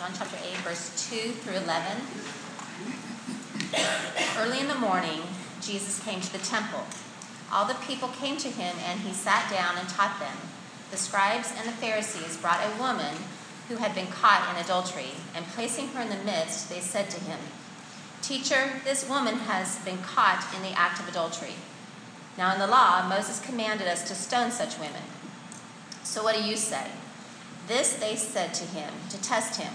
John chapter 8, verse 2 through 11. Early in the morning, Jesus came to the temple. All the people came to him, and he sat down and taught them. The scribes and the Pharisees brought a woman who had been caught in adultery, and placing her in the midst, they said to him, Teacher, this woman has been caught in the act of adultery. Now, in the law, Moses commanded us to stone such women. So, what do you say? This they said to him to test him,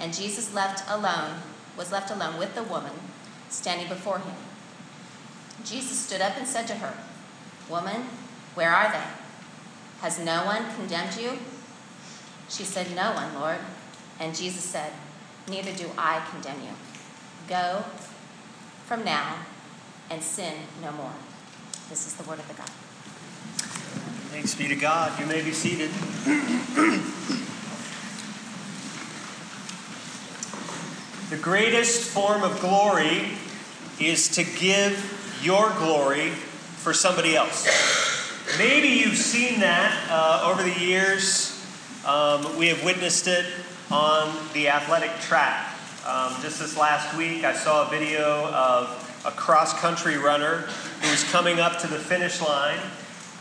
And Jesus left alone, was left alone with the woman standing before him. Jesus stood up and said to her, Woman, where are they? Has no one condemned you? She said, No one, Lord. And Jesus said, Neither do I condemn you. Go from now and sin no more. This is the word of the God. Thanks be to God. You may be seated. the greatest form of glory is to give your glory for somebody else. Maybe you've seen that uh, over the years. Um, we have witnessed it on the athletic track. Um, just this last week, I saw a video of a cross country runner who was coming up to the finish line.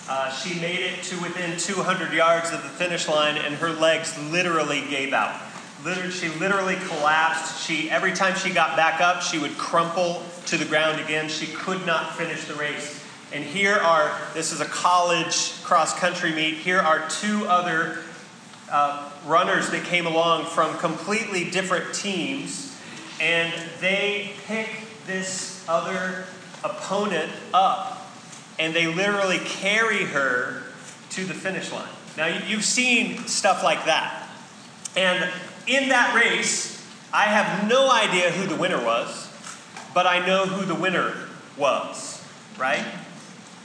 Uh, she made it to within 200 yards of the finish line, and her legs literally gave out. She literally collapsed. She every time she got back up, she would crumple to the ground again. She could not finish the race. And here are this is a college cross country meet. Here are two other uh, runners that came along from completely different teams, and they pick this other opponent up, and they literally carry her to the finish line. Now, you've seen stuff like that. And in that race, I have no idea who the winner was, but I know who the winner was, right?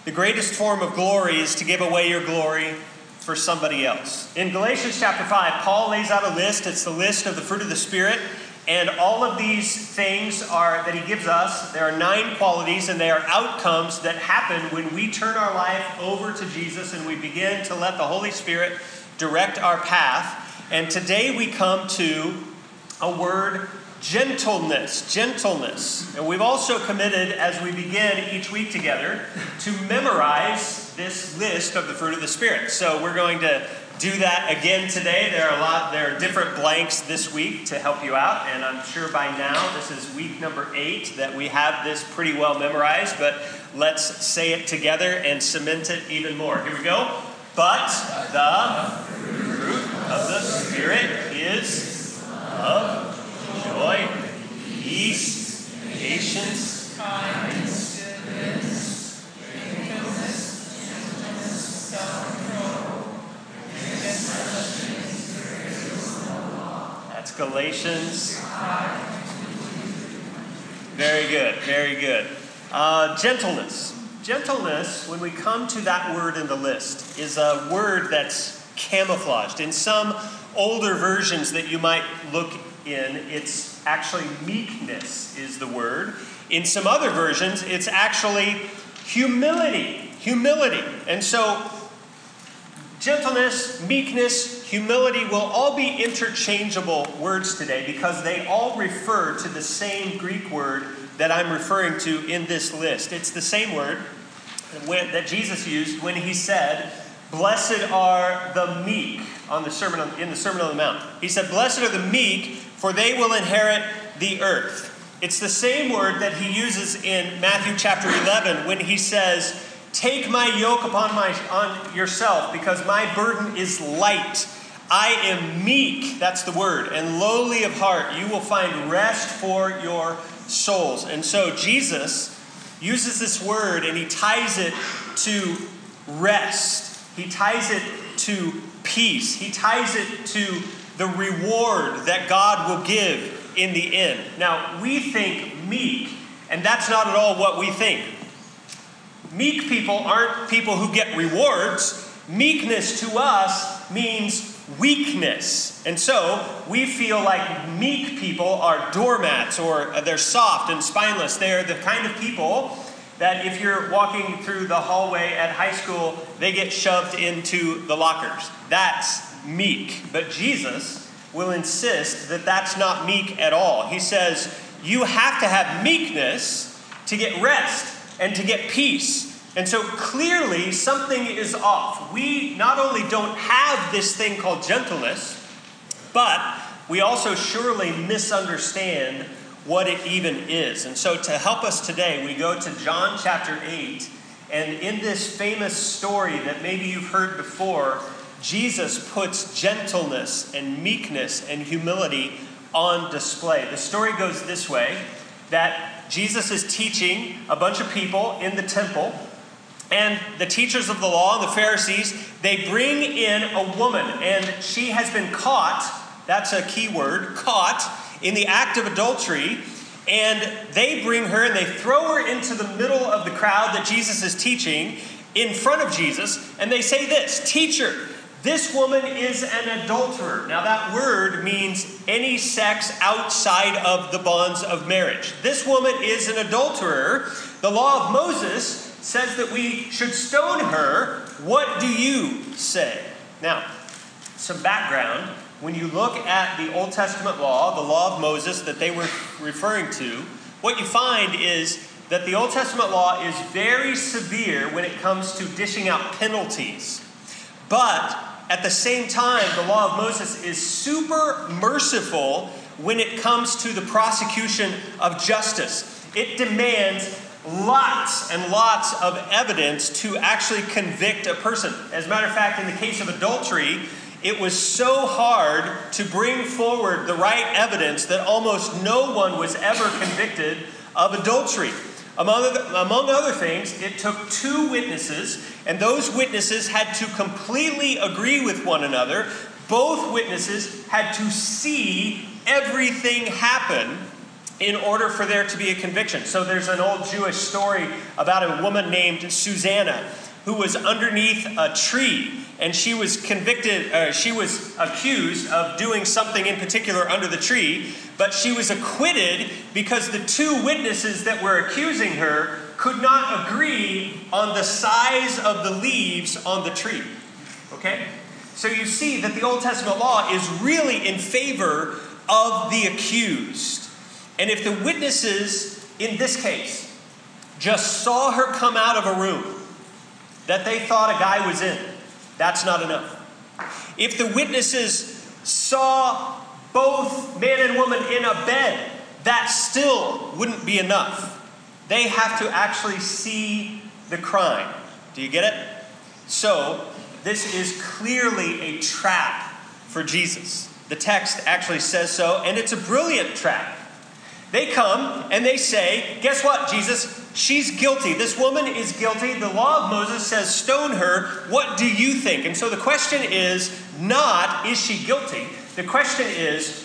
The greatest form of glory is to give away your glory for somebody else. In Galatians chapter 5, Paul lays out a list. It's the list of the fruit of the Spirit. And all of these things are that he gives us, there are nine qualities, and they are outcomes that happen when we turn our life over to Jesus and we begin to let the Holy Spirit direct our path. And today we come to a word gentleness. Gentleness. And we've also committed, as we begin each week together, to memorize this list of the fruit of the Spirit. So we're going to do that again today. There are a lot, there are different blanks this week to help you out, and I'm sure by now this is week number eight that we have this pretty well memorized, but let's say it together and cement it even more. Here we go. But the of the Spirit is love, joy, peace, patience, kindness, goodness, gentleness, self-control. That's Galatians. Very good, very good. Uh, gentleness. Gentleness, when we come to that word in the list, is a word that's camouflaged. In some older versions that you might look in, it's actually meekness, is the word. In some other versions, it's actually humility. Humility. And so, gentleness, meekness, humility will all be interchangeable words today because they all refer to the same Greek word that I'm referring to in this list. It's the same word that Jesus used when he said, Blessed are the meek on the sermon on, in the Sermon on the Mount. He said, Blessed are the meek, for they will inherit the earth. It's the same word that he uses in Matthew chapter 11 when he says, Take my yoke upon my, on yourself, because my burden is light. I am meek, that's the word, and lowly of heart. You will find rest for your souls. And so Jesus uses this word and he ties it to rest. He ties it to peace. He ties it to the reward that God will give in the end. Now, we think meek, and that's not at all what we think. Meek people aren't people who get rewards. Meekness to us means weakness. And so we feel like meek people are doormats or they're soft and spineless. They're the kind of people that if you're walking through the hallway at high school, they get shoved into the lockers. That's meek. But Jesus will insist that that's not meek at all. He says, You have to have meekness to get rest and to get peace. And so clearly something is off. We not only don't have this thing called gentleness, but we also surely misunderstand what it even is. And so, to help us today, we go to John chapter 8. And in this famous story that maybe you've heard before, Jesus puts gentleness and meekness and humility on display. The story goes this way that Jesus is teaching a bunch of people in the temple. And the teachers of the law and the Pharisees, they bring in a woman, and she has been caught, that's a key word, caught in the act of adultery, and they bring her and they throw her into the middle of the crowd that Jesus is teaching in front of Jesus, and they say this Teacher, this woman is an adulterer. Now, that word means any sex outside of the bonds of marriage. This woman is an adulterer. The law of Moses says that we should stone her. What do you say? Now, some background when you look at the Old Testament law, the law of Moses that they were referring to, what you find is that the Old Testament law is very severe when it comes to dishing out penalties. But at the same time, the law of Moses is super merciful when it comes to the prosecution of justice. It demands lots and lots of evidence to actually convict a person. As a matter of fact, in the case of adultery, it was so hard to bring forward the right evidence that almost no one was ever convicted of adultery. Among other, among other things, it took two witnesses, and those witnesses had to completely agree with one another. Both witnesses had to see everything happen in order for there to be a conviction. So there's an old Jewish story about a woman named Susanna who was underneath a tree and she was convicted, uh, she was accused of doing something in particular under the tree, but she was acquitted because the two witnesses that were accusing her could not agree on the size of the leaves on the tree. Okay? So you see that the Old Testament law is really in favor of the accused. And if the witnesses in this case just saw her come out of a room that they thought a guy was in, that's not enough. If the witnesses saw both man and woman in a bed, that still wouldn't be enough. They have to actually see the crime. Do you get it? So, this is clearly a trap for Jesus. The text actually says so, and it's a brilliant trap. They come and they say, Guess what, Jesus? She's guilty. This woman is guilty. The law of Moses says, Stone her. What do you think? And so the question is not, Is she guilty? The question is,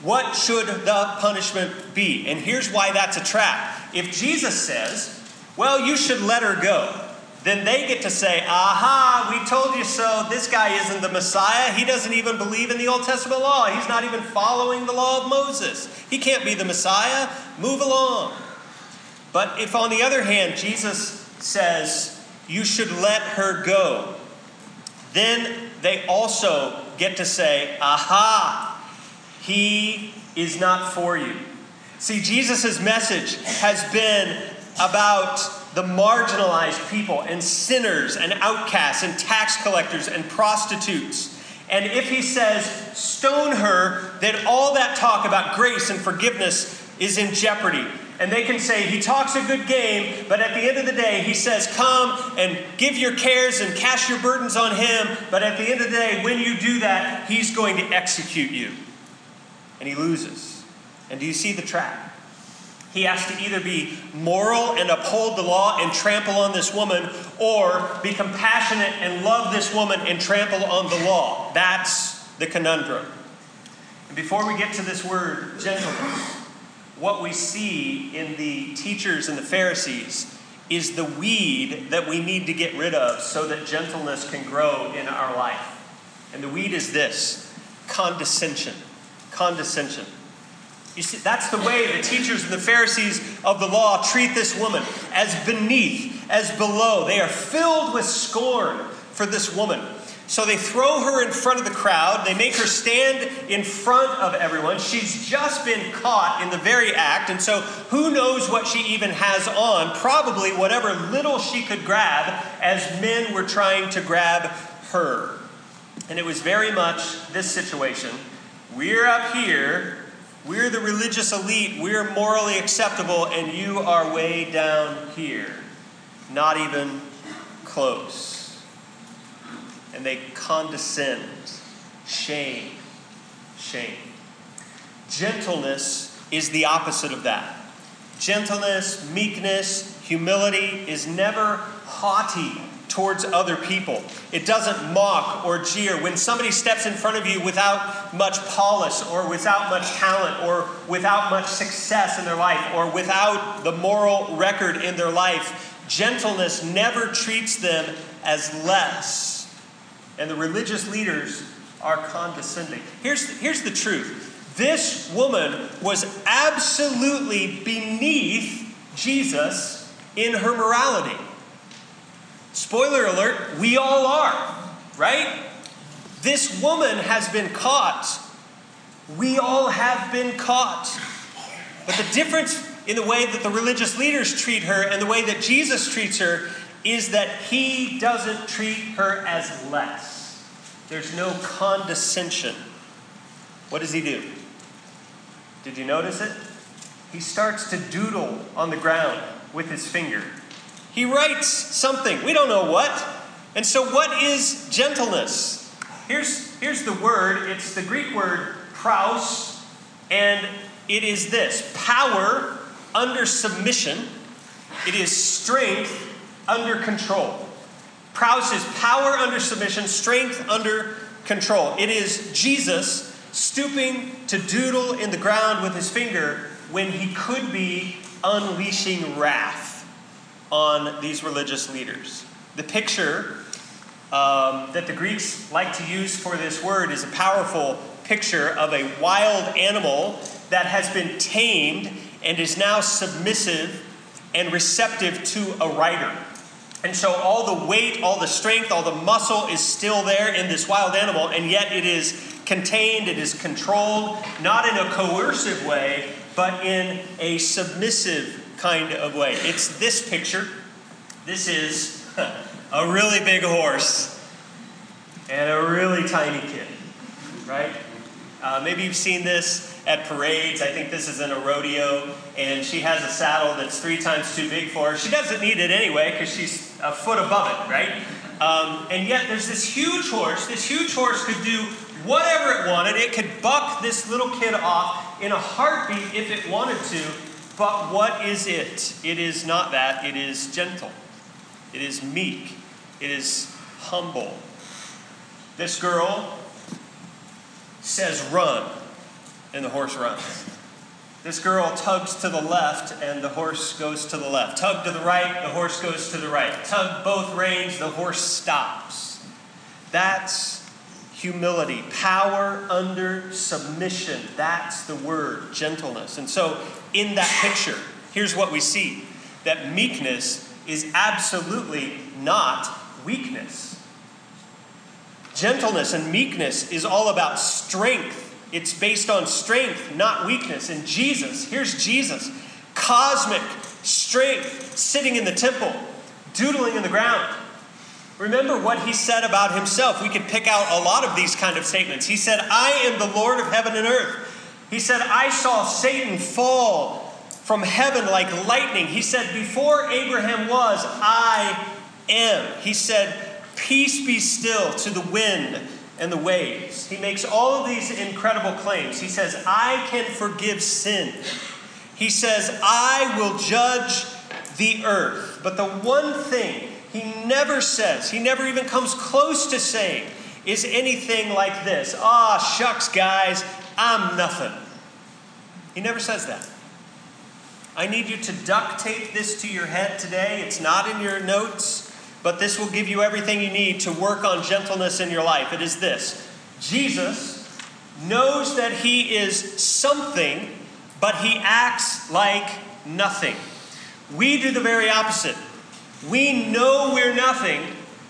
What should the punishment be? And here's why that's a trap. If Jesus says, Well, you should let her go, then they get to say, Aha, we told you so. This guy isn't the Messiah. He doesn't even believe in the Old Testament law. He's not even following the law of Moses. He can't be the Messiah. Move along. But if, on the other hand, Jesus says, You should let her go, then they also get to say, Aha, he is not for you. See, Jesus' message has been about the marginalized people and sinners and outcasts and tax collectors and prostitutes. And if he says, stone her, then all that talk about grace and forgiveness is in jeopardy. And they can say, he talks a good game, but at the end of the day, he says, come and give your cares and cast your burdens on him. But at the end of the day, when you do that, he's going to execute you. And he loses. And do you see the trap? He has to either be moral and uphold the law and trample on this woman, or be compassionate and love this woman and trample on the law. That's the conundrum. And before we get to this word, gentleness, what we see in the teachers and the Pharisees is the weed that we need to get rid of so that gentleness can grow in our life. And the weed is this condescension. Condescension. You see, that's the way the teachers and the Pharisees of the law treat this woman as beneath, as below. They are filled with scorn for this woman. So they throw her in front of the crowd. They make her stand in front of everyone. She's just been caught in the very act. And so who knows what she even has on? Probably whatever little she could grab as men were trying to grab her. And it was very much this situation. We're up here. We're the religious elite. We're morally acceptable. And you are way down here. Not even close and they condescend. Shame. Shame. Gentleness is the opposite of that. Gentleness, meekness, humility is never haughty towards other people. It doesn't mock or jeer. When somebody steps in front of you without much polish or without much talent or without much success in their life or without the moral record in their life, gentleness never treats them as less and the religious leaders are condescending. Here's, here's the truth this woman was absolutely beneath Jesus in her morality. Spoiler alert, we all are, right? This woman has been caught. We all have been caught. But the difference in the way that the religious leaders treat her and the way that Jesus treats her is that he doesn't treat her as less. There's no condescension. What does he do? Did you notice it? He starts to doodle on the ground with his finger. He writes something. We don't know what. And so, what is gentleness? Here's, here's the word it's the Greek word praus, and it is this power under submission, it is strength under control. Praus is power under submission, strength under control. It is Jesus stooping to doodle in the ground with his finger when he could be unleashing wrath on these religious leaders. The picture um, that the Greeks like to use for this word is a powerful picture of a wild animal that has been tamed and is now submissive and receptive to a rider. And so all the weight, all the strength, all the muscle is still there in this wild animal, and yet it is contained, it is controlled, not in a coercive way, but in a submissive kind of way. It's this picture. This is a really big horse and a really tiny kid, right? Uh, maybe you've seen this at parades. I think this is in a rodeo, and she has a saddle that's three times too big for her. She doesn't need it anyway because she's a foot above it, right? Um, and yet there's this huge horse. This huge horse could do whatever it wanted. It could buck this little kid off in a heartbeat if it wanted to. But what is it? It is not that. It is gentle. It is meek. It is humble. This girl says, run and the horse runs. This girl tugs to the left, and the horse goes to the left. Tug to the right, the horse goes to the right. Tug both reins, the horse stops. That's humility, power under submission. That's the word, gentleness. And so, in that picture, here's what we see that meekness is absolutely not weakness. Gentleness and meekness is all about strength it's based on strength, not weakness. And Jesus, here's Jesus, cosmic strength, sitting in the temple, doodling in the ground. Remember what he said about himself. We could pick out a lot of these kind of statements. He said, I am the Lord of heaven and earth. He said, I saw Satan fall from heaven like lightning. He said, Before Abraham was, I am. He said, Peace be still to the wind and the waves. He makes all of these incredible claims. He says, I can forgive sin. He says, I will judge the earth. But the one thing he never says, he never even comes close to saying, is anything like this Ah, shucks, guys, I'm nothing. He never says that. I need you to duct tape this to your head today. It's not in your notes, but this will give you everything you need to work on gentleness in your life. It is this Jesus knows that he is something, but he acts like nothing. We do the very opposite. We know we're nothing,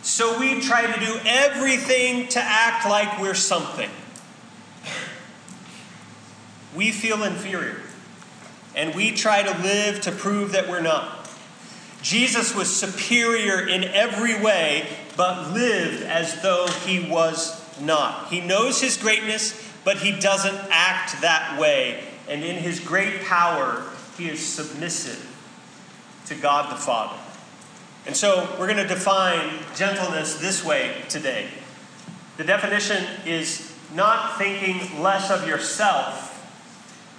so we try to do everything to act like we're something. We feel inferior, and we try to live to prove that we're not. Jesus was superior in every way, but lived as though he was not. He knows his greatness, but he doesn't act that way. And in his great power, he is submissive to God the Father. And so we're going to define gentleness this way today. The definition is not thinking less of yourself,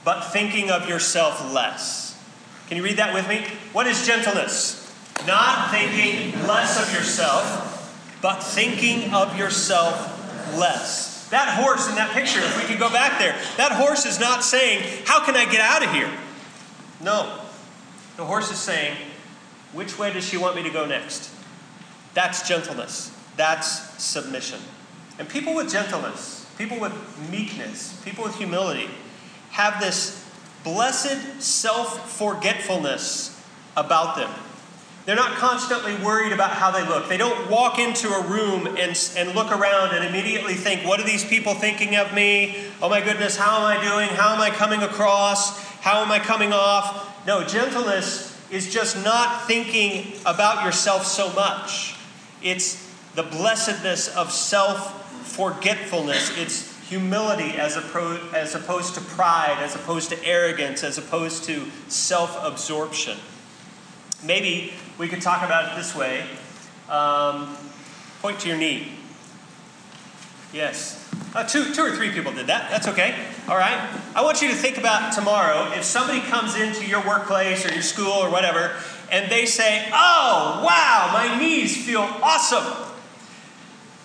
but thinking of yourself less. Can you read that with me? What is gentleness? Not thinking less of yourself, but thinking of yourself less. That horse in that picture, if we could go back there, that horse is not saying, How can I get out of here? No. The horse is saying, Which way does she want me to go next? That's gentleness. That's submission. And people with gentleness, people with meekness, people with humility have this blessed self forgetfulness about them. They're not constantly worried about how they look. They don't walk into a room and, and look around and immediately think, What are these people thinking of me? Oh my goodness, how am I doing? How am I coming across? How am I coming off? No, gentleness is just not thinking about yourself so much. It's the blessedness of self forgetfulness. It's humility as, appro- as opposed to pride, as opposed to arrogance, as opposed to self absorption. Maybe we could talk about it this way um, point to your knee. Yes. Uh, two, two or three people did that. That's okay. All right. I want you to think about tomorrow if somebody comes into your workplace or your school or whatever and they say, Oh, wow, my knees feel awesome.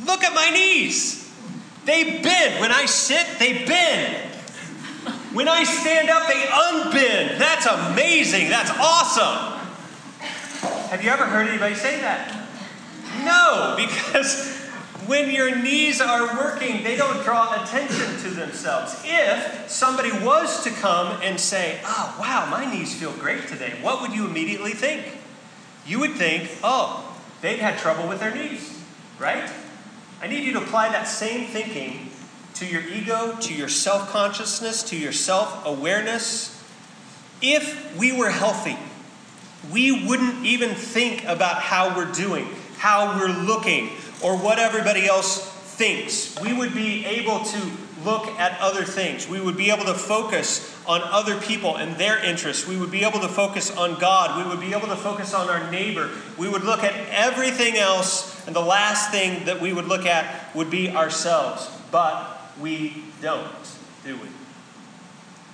Look at my knees. They bend. When I sit, they bend. When I stand up, they unbend. That's amazing. That's awesome. Have you ever heard anybody say that? No, because when your knees are working, they don't draw attention to themselves. If somebody was to come and say, Oh, wow, my knees feel great today, what would you immediately think? You would think, Oh, they've had trouble with their knees, right? I need you to apply that same thinking to your ego, to your self consciousness, to your self awareness. If we were healthy, we wouldn't even think about how we're doing, how we're looking, or what everybody else thinks. We would be able to look at other things. We would be able to focus on other people and their interests. We would be able to focus on God. We would be able to focus on our neighbor. We would look at everything else, and the last thing that we would look at would be ourselves. But we don't, do we?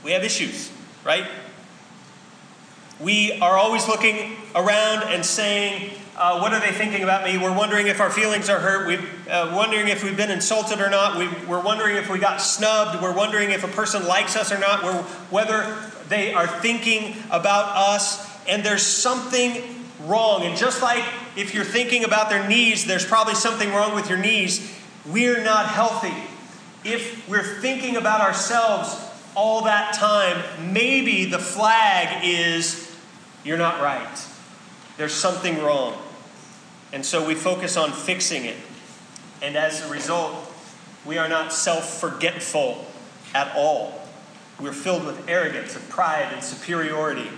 We have issues, right? We are always looking around and saying, uh, what are they thinking about me? We're wondering if our feelings are hurt. We're uh, wondering if we've been insulted or not. we are wondering if we got snubbed. We're wondering if a person likes us or not. We're, whether they are thinking about us. And there's something wrong. And just like if you're thinking about their knees, there's probably something wrong with your knees. We're not healthy. If we're thinking about ourselves all that time, maybe the flag is you're not right. There's something wrong. And so we focus on fixing it. And as a result, we are not self forgetful at all. We're filled with arrogance and pride and superiority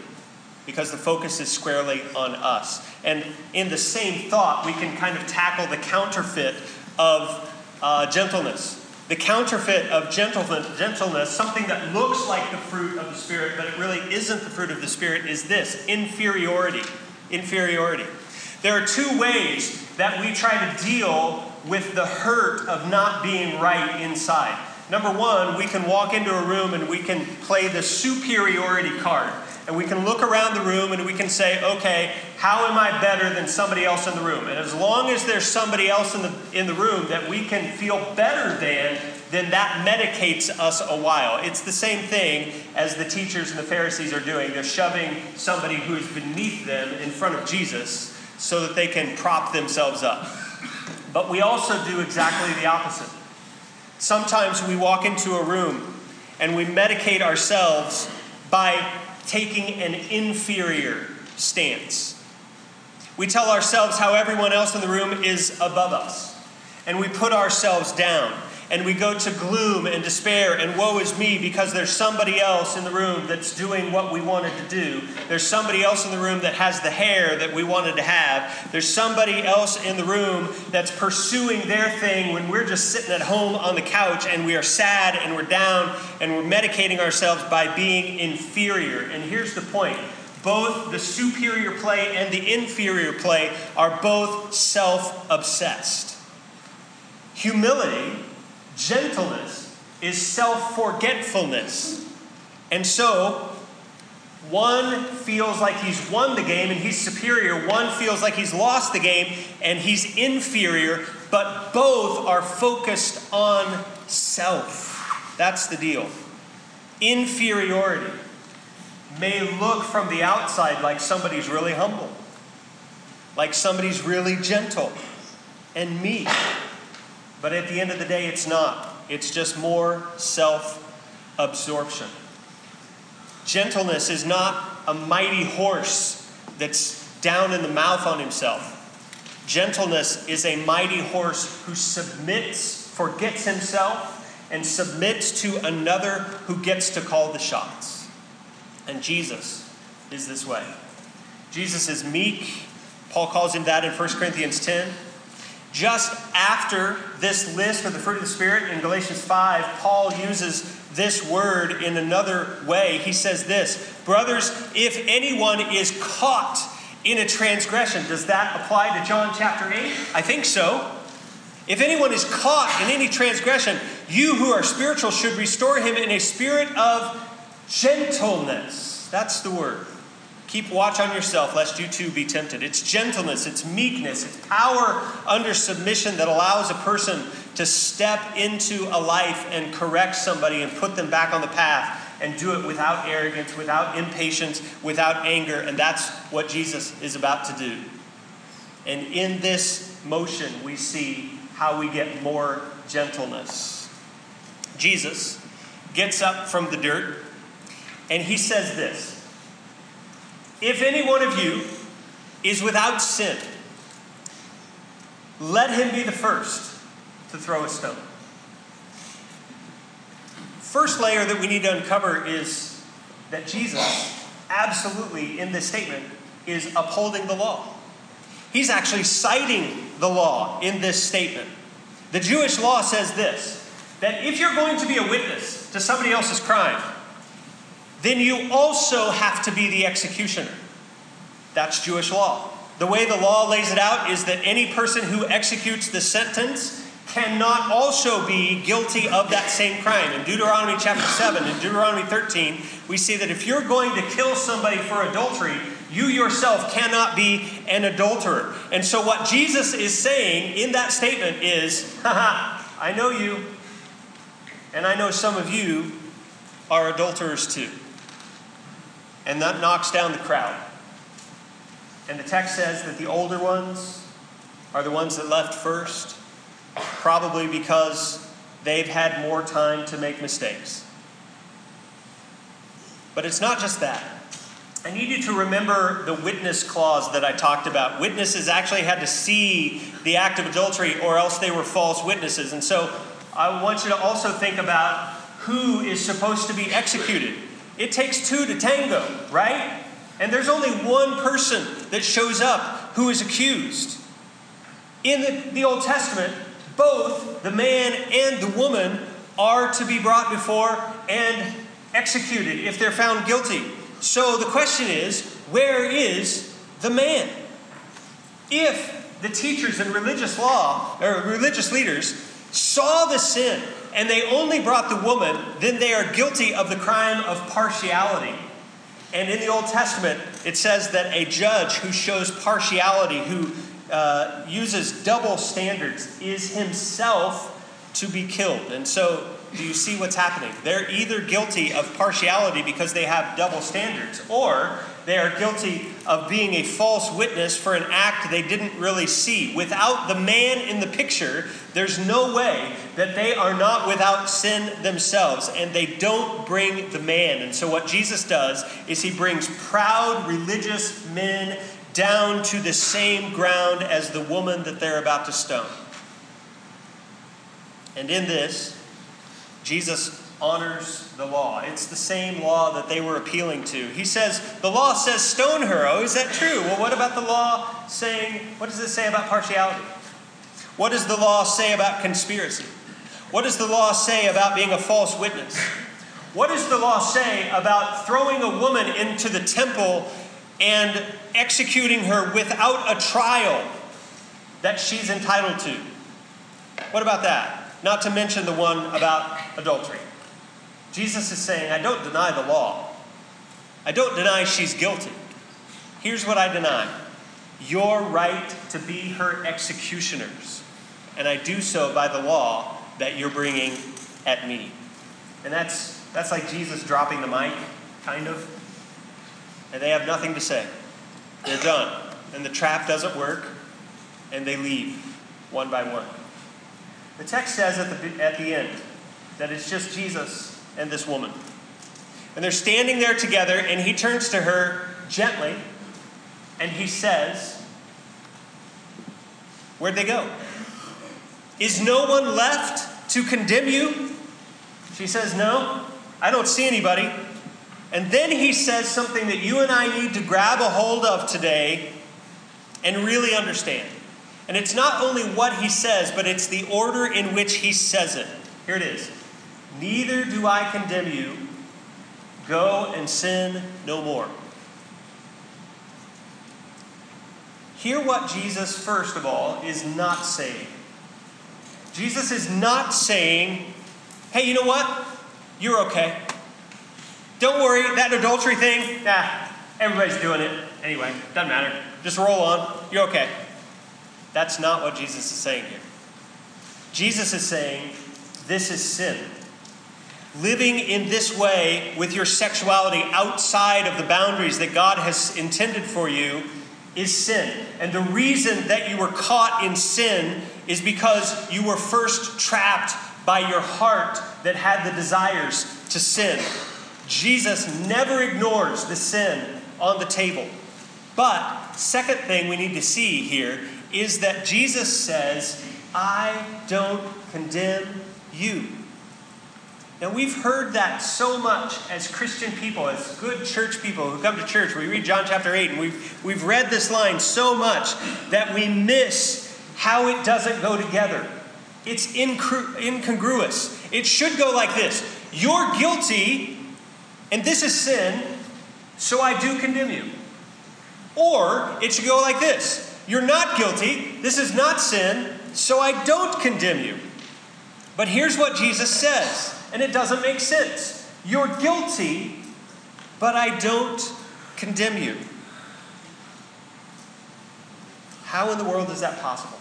because the focus is squarely on us. And in the same thought, we can kind of tackle the counterfeit of uh, gentleness. The counterfeit of gentleness, something that looks like the fruit of the Spirit, but it really isn't the fruit of the Spirit, is this inferiority. Inferiority. There are two ways that we try to deal with the hurt of not being right inside. Number one, we can walk into a room and we can play the superiority card. And we can look around the room and we can say, okay, how am I better than somebody else in the room? And as long as there's somebody else in the, in the room that we can feel better than, then that medicates us a while. It's the same thing as the teachers and the Pharisees are doing. They're shoving somebody who's beneath them in front of Jesus so that they can prop themselves up. But we also do exactly the opposite. Sometimes we walk into a room and we medicate ourselves by taking an inferior stance. We tell ourselves how everyone else in the room is above us, and we put ourselves down and we go to gloom and despair and woe is me because there's somebody else in the room that's doing what we wanted to do. There's somebody else in the room that has the hair that we wanted to have. There's somebody else in the room that's pursuing their thing when we're just sitting at home on the couch and we are sad and we're down and we're medicating ourselves by being inferior. And here's the point both the superior play and the inferior play are both self obsessed. Humility Gentleness is self forgetfulness. And so, one feels like he's won the game and he's superior. One feels like he's lost the game and he's inferior. But both are focused on self. That's the deal. Inferiority may look from the outside like somebody's really humble, like somebody's really gentle and meek. But at the end of the day, it's not. It's just more self absorption. Gentleness is not a mighty horse that's down in the mouth on himself. Gentleness is a mighty horse who submits, forgets himself, and submits to another who gets to call the shots. And Jesus is this way. Jesus is meek. Paul calls him that in 1 Corinthians 10. Just after this list of the fruit of the Spirit in Galatians 5, Paul uses this word in another way. He says this Brothers, if anyone is caught in a transgression, does that apply to John chapter 8? I think so. If anyone is caught in any transgression, you who are spiritual should restore him in a spirit of gentleness. That's the word. Keep watch on yourself, lest you too be tempted. It's gentleness, it's meekness, it's power under submission that allows a person to step into a life and correct somebody and put them back on the path and do it without arrogance, without impatience, without anger. And that's what Jesus is about to do. And in this motion, we see how we get more gentleness. Jesus gets up from the dirt and he says this if any one of you is without sin, let him be the first to throw a stone. First layer that we need to uncover is that Jesus, absolutely in this statement, is upholding the law. He's actually citing the law in this statement. The Jewish law says this that if you're going to be a witness to somebody else's crime, then you also have to be the executioner. That's Jewish law. The way the law lays it out is that any person who executes the sentence cannot also be guilty of that same crime. In Deuteronomy chapter 7 and Deuteronomy 13, we see that if you're going to kill somebody for adultery, you yourself cannot be an adulterer. And so, what Jesus is saying in that statement is, I know you, and I know some of you are adulterers too. And that knocks down the crowd. And the text says that the older ones are the ones that left first, probably because they've had more time to make mistakes. But it's not just that. I need you to remember the witness clause that I talked about. Witnesses actually had to see the act of adultery, or else they were false witnesses. And so I want you to also think about who is supposed to be executed. It takes two to tango, right? And there's only one person that shows up who is accused. In the, the Old Testament, both the man and the woman are to be brought before and executed if they're found guilty. So the question is where is the man? If the teachers and religious law or religious leaders saw the sin and they only brought the woman, then they are guilty of the crime of partiality. And in the Old Testament, it says that a judge who shows partiality, who uh, uses double standards, is himself to be killed. And so, do you see what's happening? They're either guilty of partiality because they have double standards, or they are guilty of being a false witness for an act they didn't really see. Without the man in the picture, there's no way that they are not without sin themselves, and they don't bring the man. And so, what Jesus does is he brings proud religious men down to the same ground as the woman that they're about to stone. And in this, Jesus honors the law. It's the same law that they were appealing to. He says, The law says stone her. Oh, is that true? Well, what about the law saying, what does it say about partiality? What does the law say about conspiracy? What does the law say about being a false witness? What does the law say about throwing a woman into the temple and executing her without a trial that she's entitled to? What about that? Not to mention the one about adultery. Jesus is saying, I don't deny the law. I don't deny she's guilty. Here's what I deny your right to be her executioners. And I do so by the law that you're bringing at me. And that's, that's like Jesus dropping the mic, kind of. And they have nothing to say. They're done. And the trap doesn't work, and they leave one by one. The text says at the, at the end that it's just Jesus and this woman. And they're standing there together, and he turns to her gently and he says, Where'd they go? Is no one left to condemn you? She says, No, I don't see anybody. And then he says something that you and I need to grab a hold of today and really understand. And it's not only what he says, but it's the order in which he says it. Here it is Neither do I condemn you. Go and sin no more. Hear what Jesus, first of all, is not saying. Jesus is not saying, hey, you know what? You're okay. Don't worry, that adultery thing, nah, everybody's doing it anyway. Doesn't matter. Just roll on. You're okay. That's not what Jesus is saying here. Jesus is saying, this is sin. Living in this way with your sexuality outside of the boundaries that God has intended for you is sin. And the reason that you were caught in sin is because you were first trapped by your heart that had the desires to sin. Jesus never ignores the sin on the table. But, second thing we need to see here is that Jesus says, I don't condemn you. Now, we've heard that so much as Christian people, as good church people who come to church. We read John chapter 8, and we've, we've read this line so much that we miss how it doesn't go together. It's incongruous. It should go like this You're guilty, and this is sin, so I do condemn you. Or it should go like this you're not guilty. This is not sin, so I don't condemn you. But here's what Jesus says, and it doesn't make sense. You're guilty, but I don't condemn you. How in the world is that possible?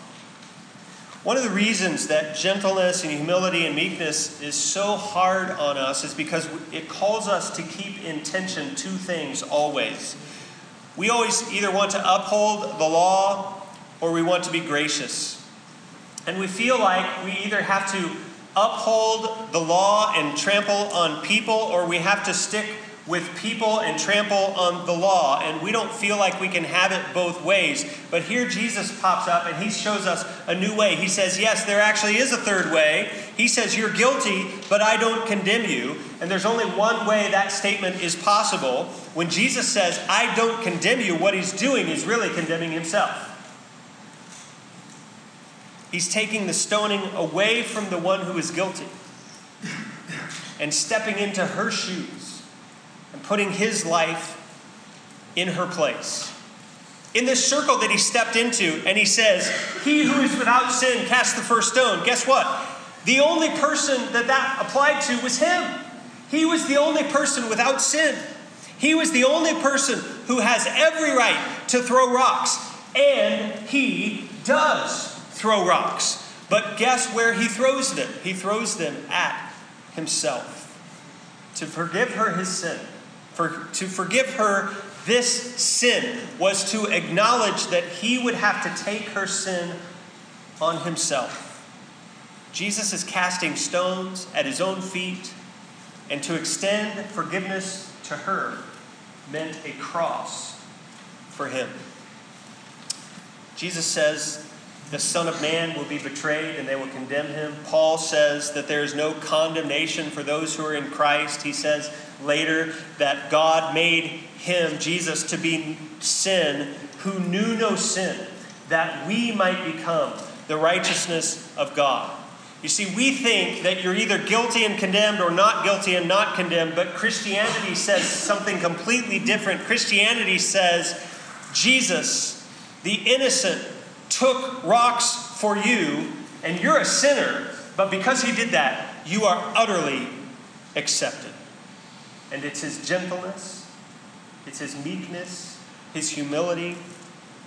One of the reasons that gentleness and humility and meekness is so hard on us is because it calls us to keep in tension two things always. We always either want to uphold the law or we want to be gracious. And we feel like we either have to uphold the law and trample on people or we have to stick with people and trample on the law. And we don't feel like we can have it both ways. But here Jesus pops up and he shows us a new way. He says, Yes, there actually is a third way. He says, You're guilty, but I don't condemn you. And there's only one way that statement is possible. When Jesus says, I don't condemn you, what he's doing is really condemning himself. He's taking the stoning away from the one who is guilty and stepping into her shoes and putting his life in her place. In this circle that he stepped into, and he says, He who is without sin cast the first stone. Guess what? The only person that that applied to was him. He was the only person without sin. He was the only person who has every right to throw rocks, and he does throw rocks. But guess where he throws them? He throws them at himself. To forgive her his sin, for, to forgive her this sin, was to acknowledge that he would have to take her sin on himself. Jesus is casting stones at his own feet, and to extend forgiveness to her meant a cross for him. Jesus says the Son of Man will be betrayed and they will condemn him. Paul says that there is no condemnation for those who are in Christ. He says later that God made him, Jesus, to be sin who knew no sin, that we might become the righteousness of God. You see, we think that you're either guilty and condemned or not guilty and not condemned, but Christianity says something completely different. Christianity says Jesus, the innocent, took rocks for you, and you're a sinner, but because he did that, you are utterly accepted. And it's his gentleness, it's his meekness, his humility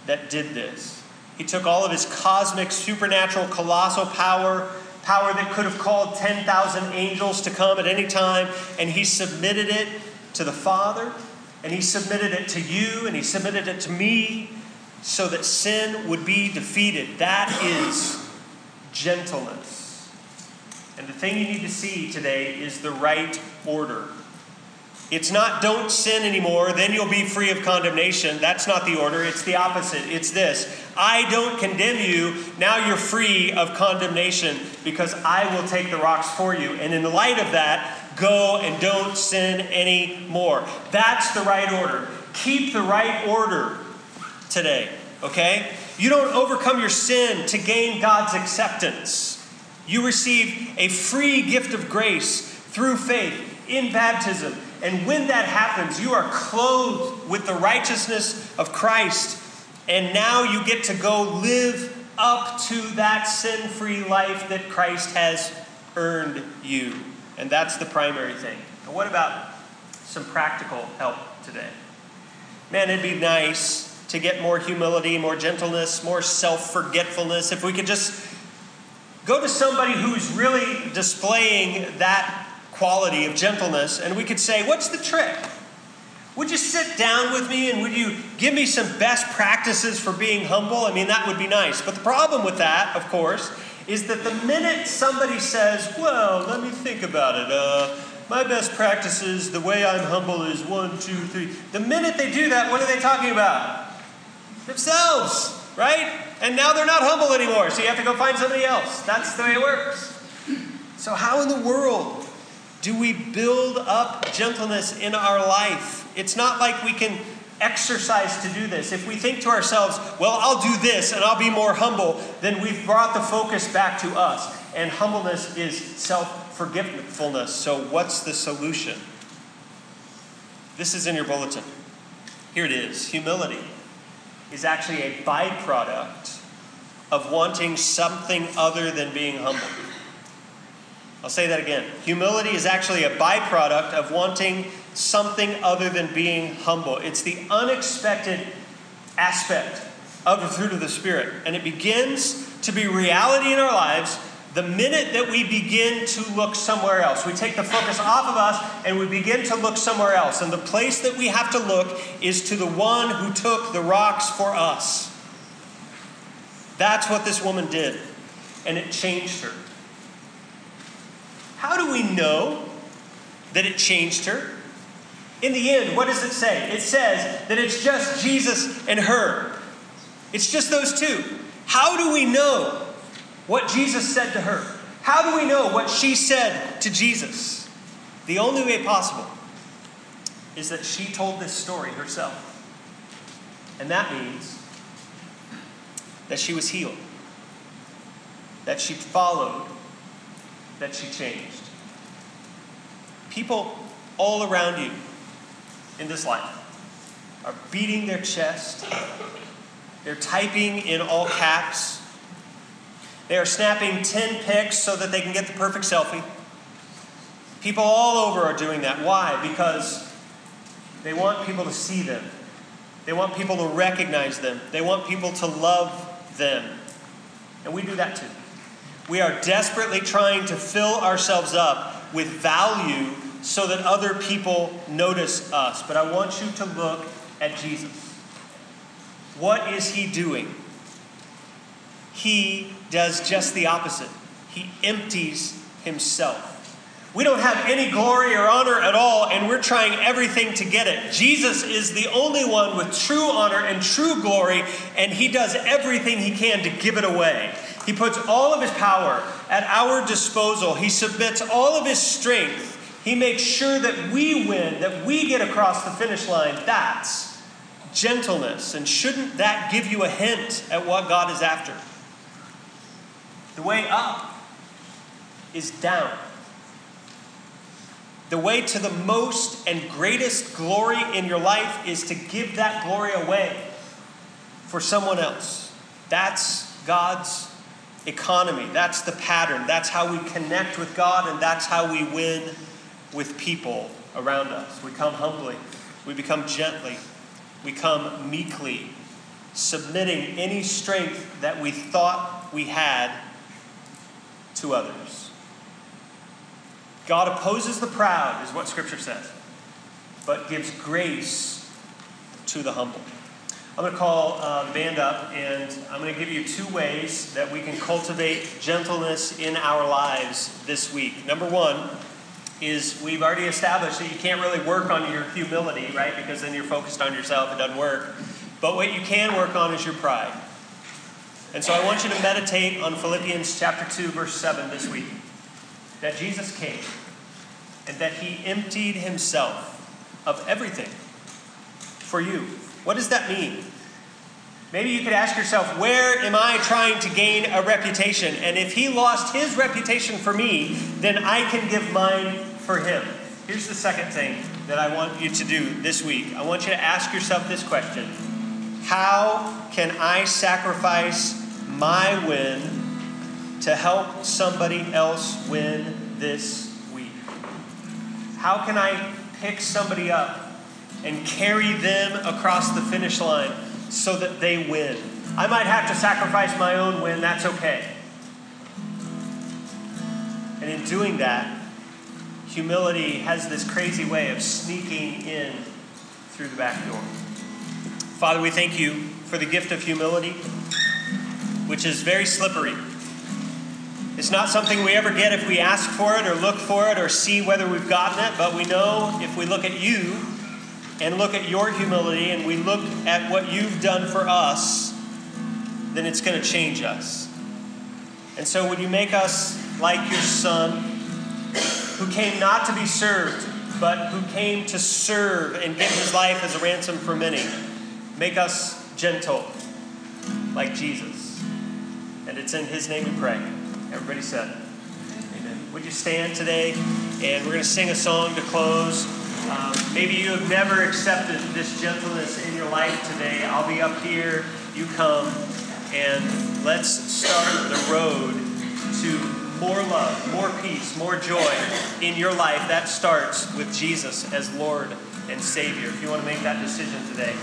that did this. He took all of his cosmic, supernatural, colossal power, power that could have called 10,000 angels to come at any time, and he submitted it to the Father, and he submitted it to you, and he submitted it to me, so that sin would be defeated. That is gentleness. And the thing you need to see today is the right order. It's not don't sin anymore, then you'll be free of condemnation. That's not the order. It's the opposite. It's this I don't condemn you, now you're free of condemnation because I will take the rocks for you. And in the light of that, go and don't sin anymore. That's the right order. Keep the right order today, okay? You don't overcome your sin to gain God's acceptance. You receive a free gift of grace through faith in baptism. And when that happens, you are clothed with the righteousness of Christ. And now you get to go live up to that sin free life that Christ has earned you. And that's the primary thing. And what about some practical help today? Man, it'd be nice to get more humility, more gentleness, more self forgetfulness. If we could just go to somebody who's really displaying that quality of gentleness and we could say, What's the trick? Would you sit down with me and would you give me some best practices for being humble? I mean, that would be nice. But the problem with that, of course, is that the minute somebody says, Well, let me think about it, uh, my best practices, the way I'm humble is one, two, three. The minute they do that, what are they talking about? Themselves, right? And now they're not humble anymore, so you have to go find somebody else. That's the way it works. So, how in the world do we build up gentleness in our life? It's not like we can exercise to do this. If we think to ourselves, well, I'll do this and I'll be more humble, then we've brought the focus back to us. And humbleness is self forgetfulness. So, what's the solution? This is in your bulletin. Here it is humility is actually a byproduct of wanting something other than being humble. I'll say that again. Humility is actually a byproduct of wanting something other than being humble. It's the unexpected aspect of the fruit of the Spirit. And it begins to be reality in our lives the minute that we begin to look somewhere else. We take the focus off of us and we begin to look somewhere else. And the place that we have to look is to the one who took the rocks for us. That's what this woman did. And it changed her. How do we know that it changed her? In the end, what does it say? It says that it's just Jesus and her. It's just those two. How do we know what Jesus said to her? How do we know what she said to Jesus? The only way possible is that she told this story herself. And that means that she was healed, that she followed that she changed. People all around you in this life are beating their chest, they're typing in all caps, they are snapping 10 pics so that they can get the perfect selfie. People all over are doing that. Why? Because they want people to see them. They want people to recognize them. They want people to love them. And we do that too. We are desperately trying to fill ourselves up with value so that other people notice us. But I want you to look at Jesus. What is he doing? He does just the opposite. He empties himself. We don't have any glory or honor at all, and we're trying everything to get it. Jesus is the only one with true honor and true glory, and he does everything he can to give it away. He puts all of his power at our disposal, he submits all of his strength. He makes sure that we win, that we get across the finish line. That's gentleness. And shouldn't that give you a hint at what God is after? The way up is down. The way to the most and greatest glory in your life is to give that glory away for someone else. That's God's economy. That's the pattern. That's how we connect with God, and that's how we win with people around us. We come humbly, we become gently, we come meekly, submitting any strength that we thought we had to others. God opposes the proud, is what Scripture says, but gives grace to the humble. I'm going to call uh, the band up, and I'm going to give you two ways that we can cultivate gentleness in our lives this week. Number one is we've already established that you can't really work on your humility, right? Because then you're focused on yourself, it doesn't work. But what you can work on is your pride. And so I want you to meditate on Philippians chapter 2, verse 7 this week that Jesus came and that he emptied himself of everything for you. What does that mean? Maybe you could ask yourself, where am I trying to gain a reputation? And if he lost his reputation for me, then I can give mine for him. Here's the second thing that I want you to do this week I want you to ask yourself this question How can I sacrifice my win to help somebody else win this week? How can I pick somebody up and carry them across the finish line so that they win? I might have to sacrifice my own win, that's okay. And in doing that, humility has this crazy way of sneaking in through the back door. Father, we thank you for the gift of humility, which is very slippery. It's not something we ever get if we ask for it or look for it or see whether we've gotten it, but we know if we look at you and look at your humility and we look at what you've done for us, then it's going to change us. And so, would you make us like your son, who came not to be served, but who came to serve and give his life as a ransom for many? Make us gentle like Jesus. And it's in his name we pray. Everybody said, Amen. Would you stand today? And we're going to sing a song to close. Um, maybe you have never accepted this gentleness in your life today. I'll be up here. You come. And let's start the road to more love, more peace, more joy in your life. That starts with Jesus as Lord and Savior. If you want to make that decision today.